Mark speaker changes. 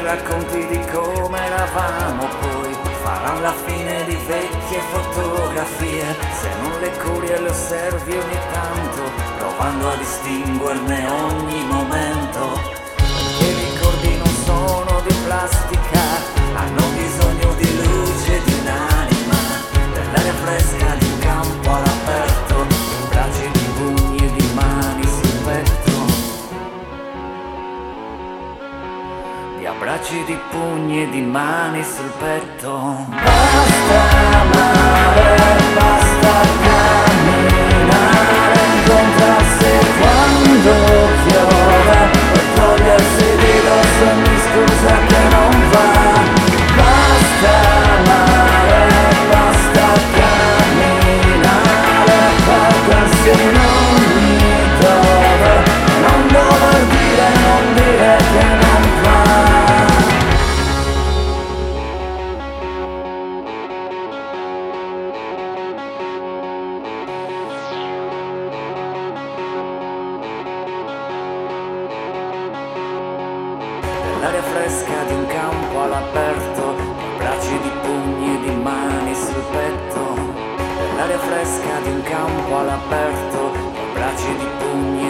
Speaker 1: racconti di come eravamo poi faranno la fine di vecchie fotografie. Se non le curi e le osservi ogni tanto provando a distinguerne ogni momento. I ricordi non sono di plastica abbracci di pugni e di mani sul petto. Basta amare basta camminare L'aria fresca di un campo all'aperto, bracci di pugni e di mani sul petto. L'aria fresca di un campo all'aperto, bracci di pugni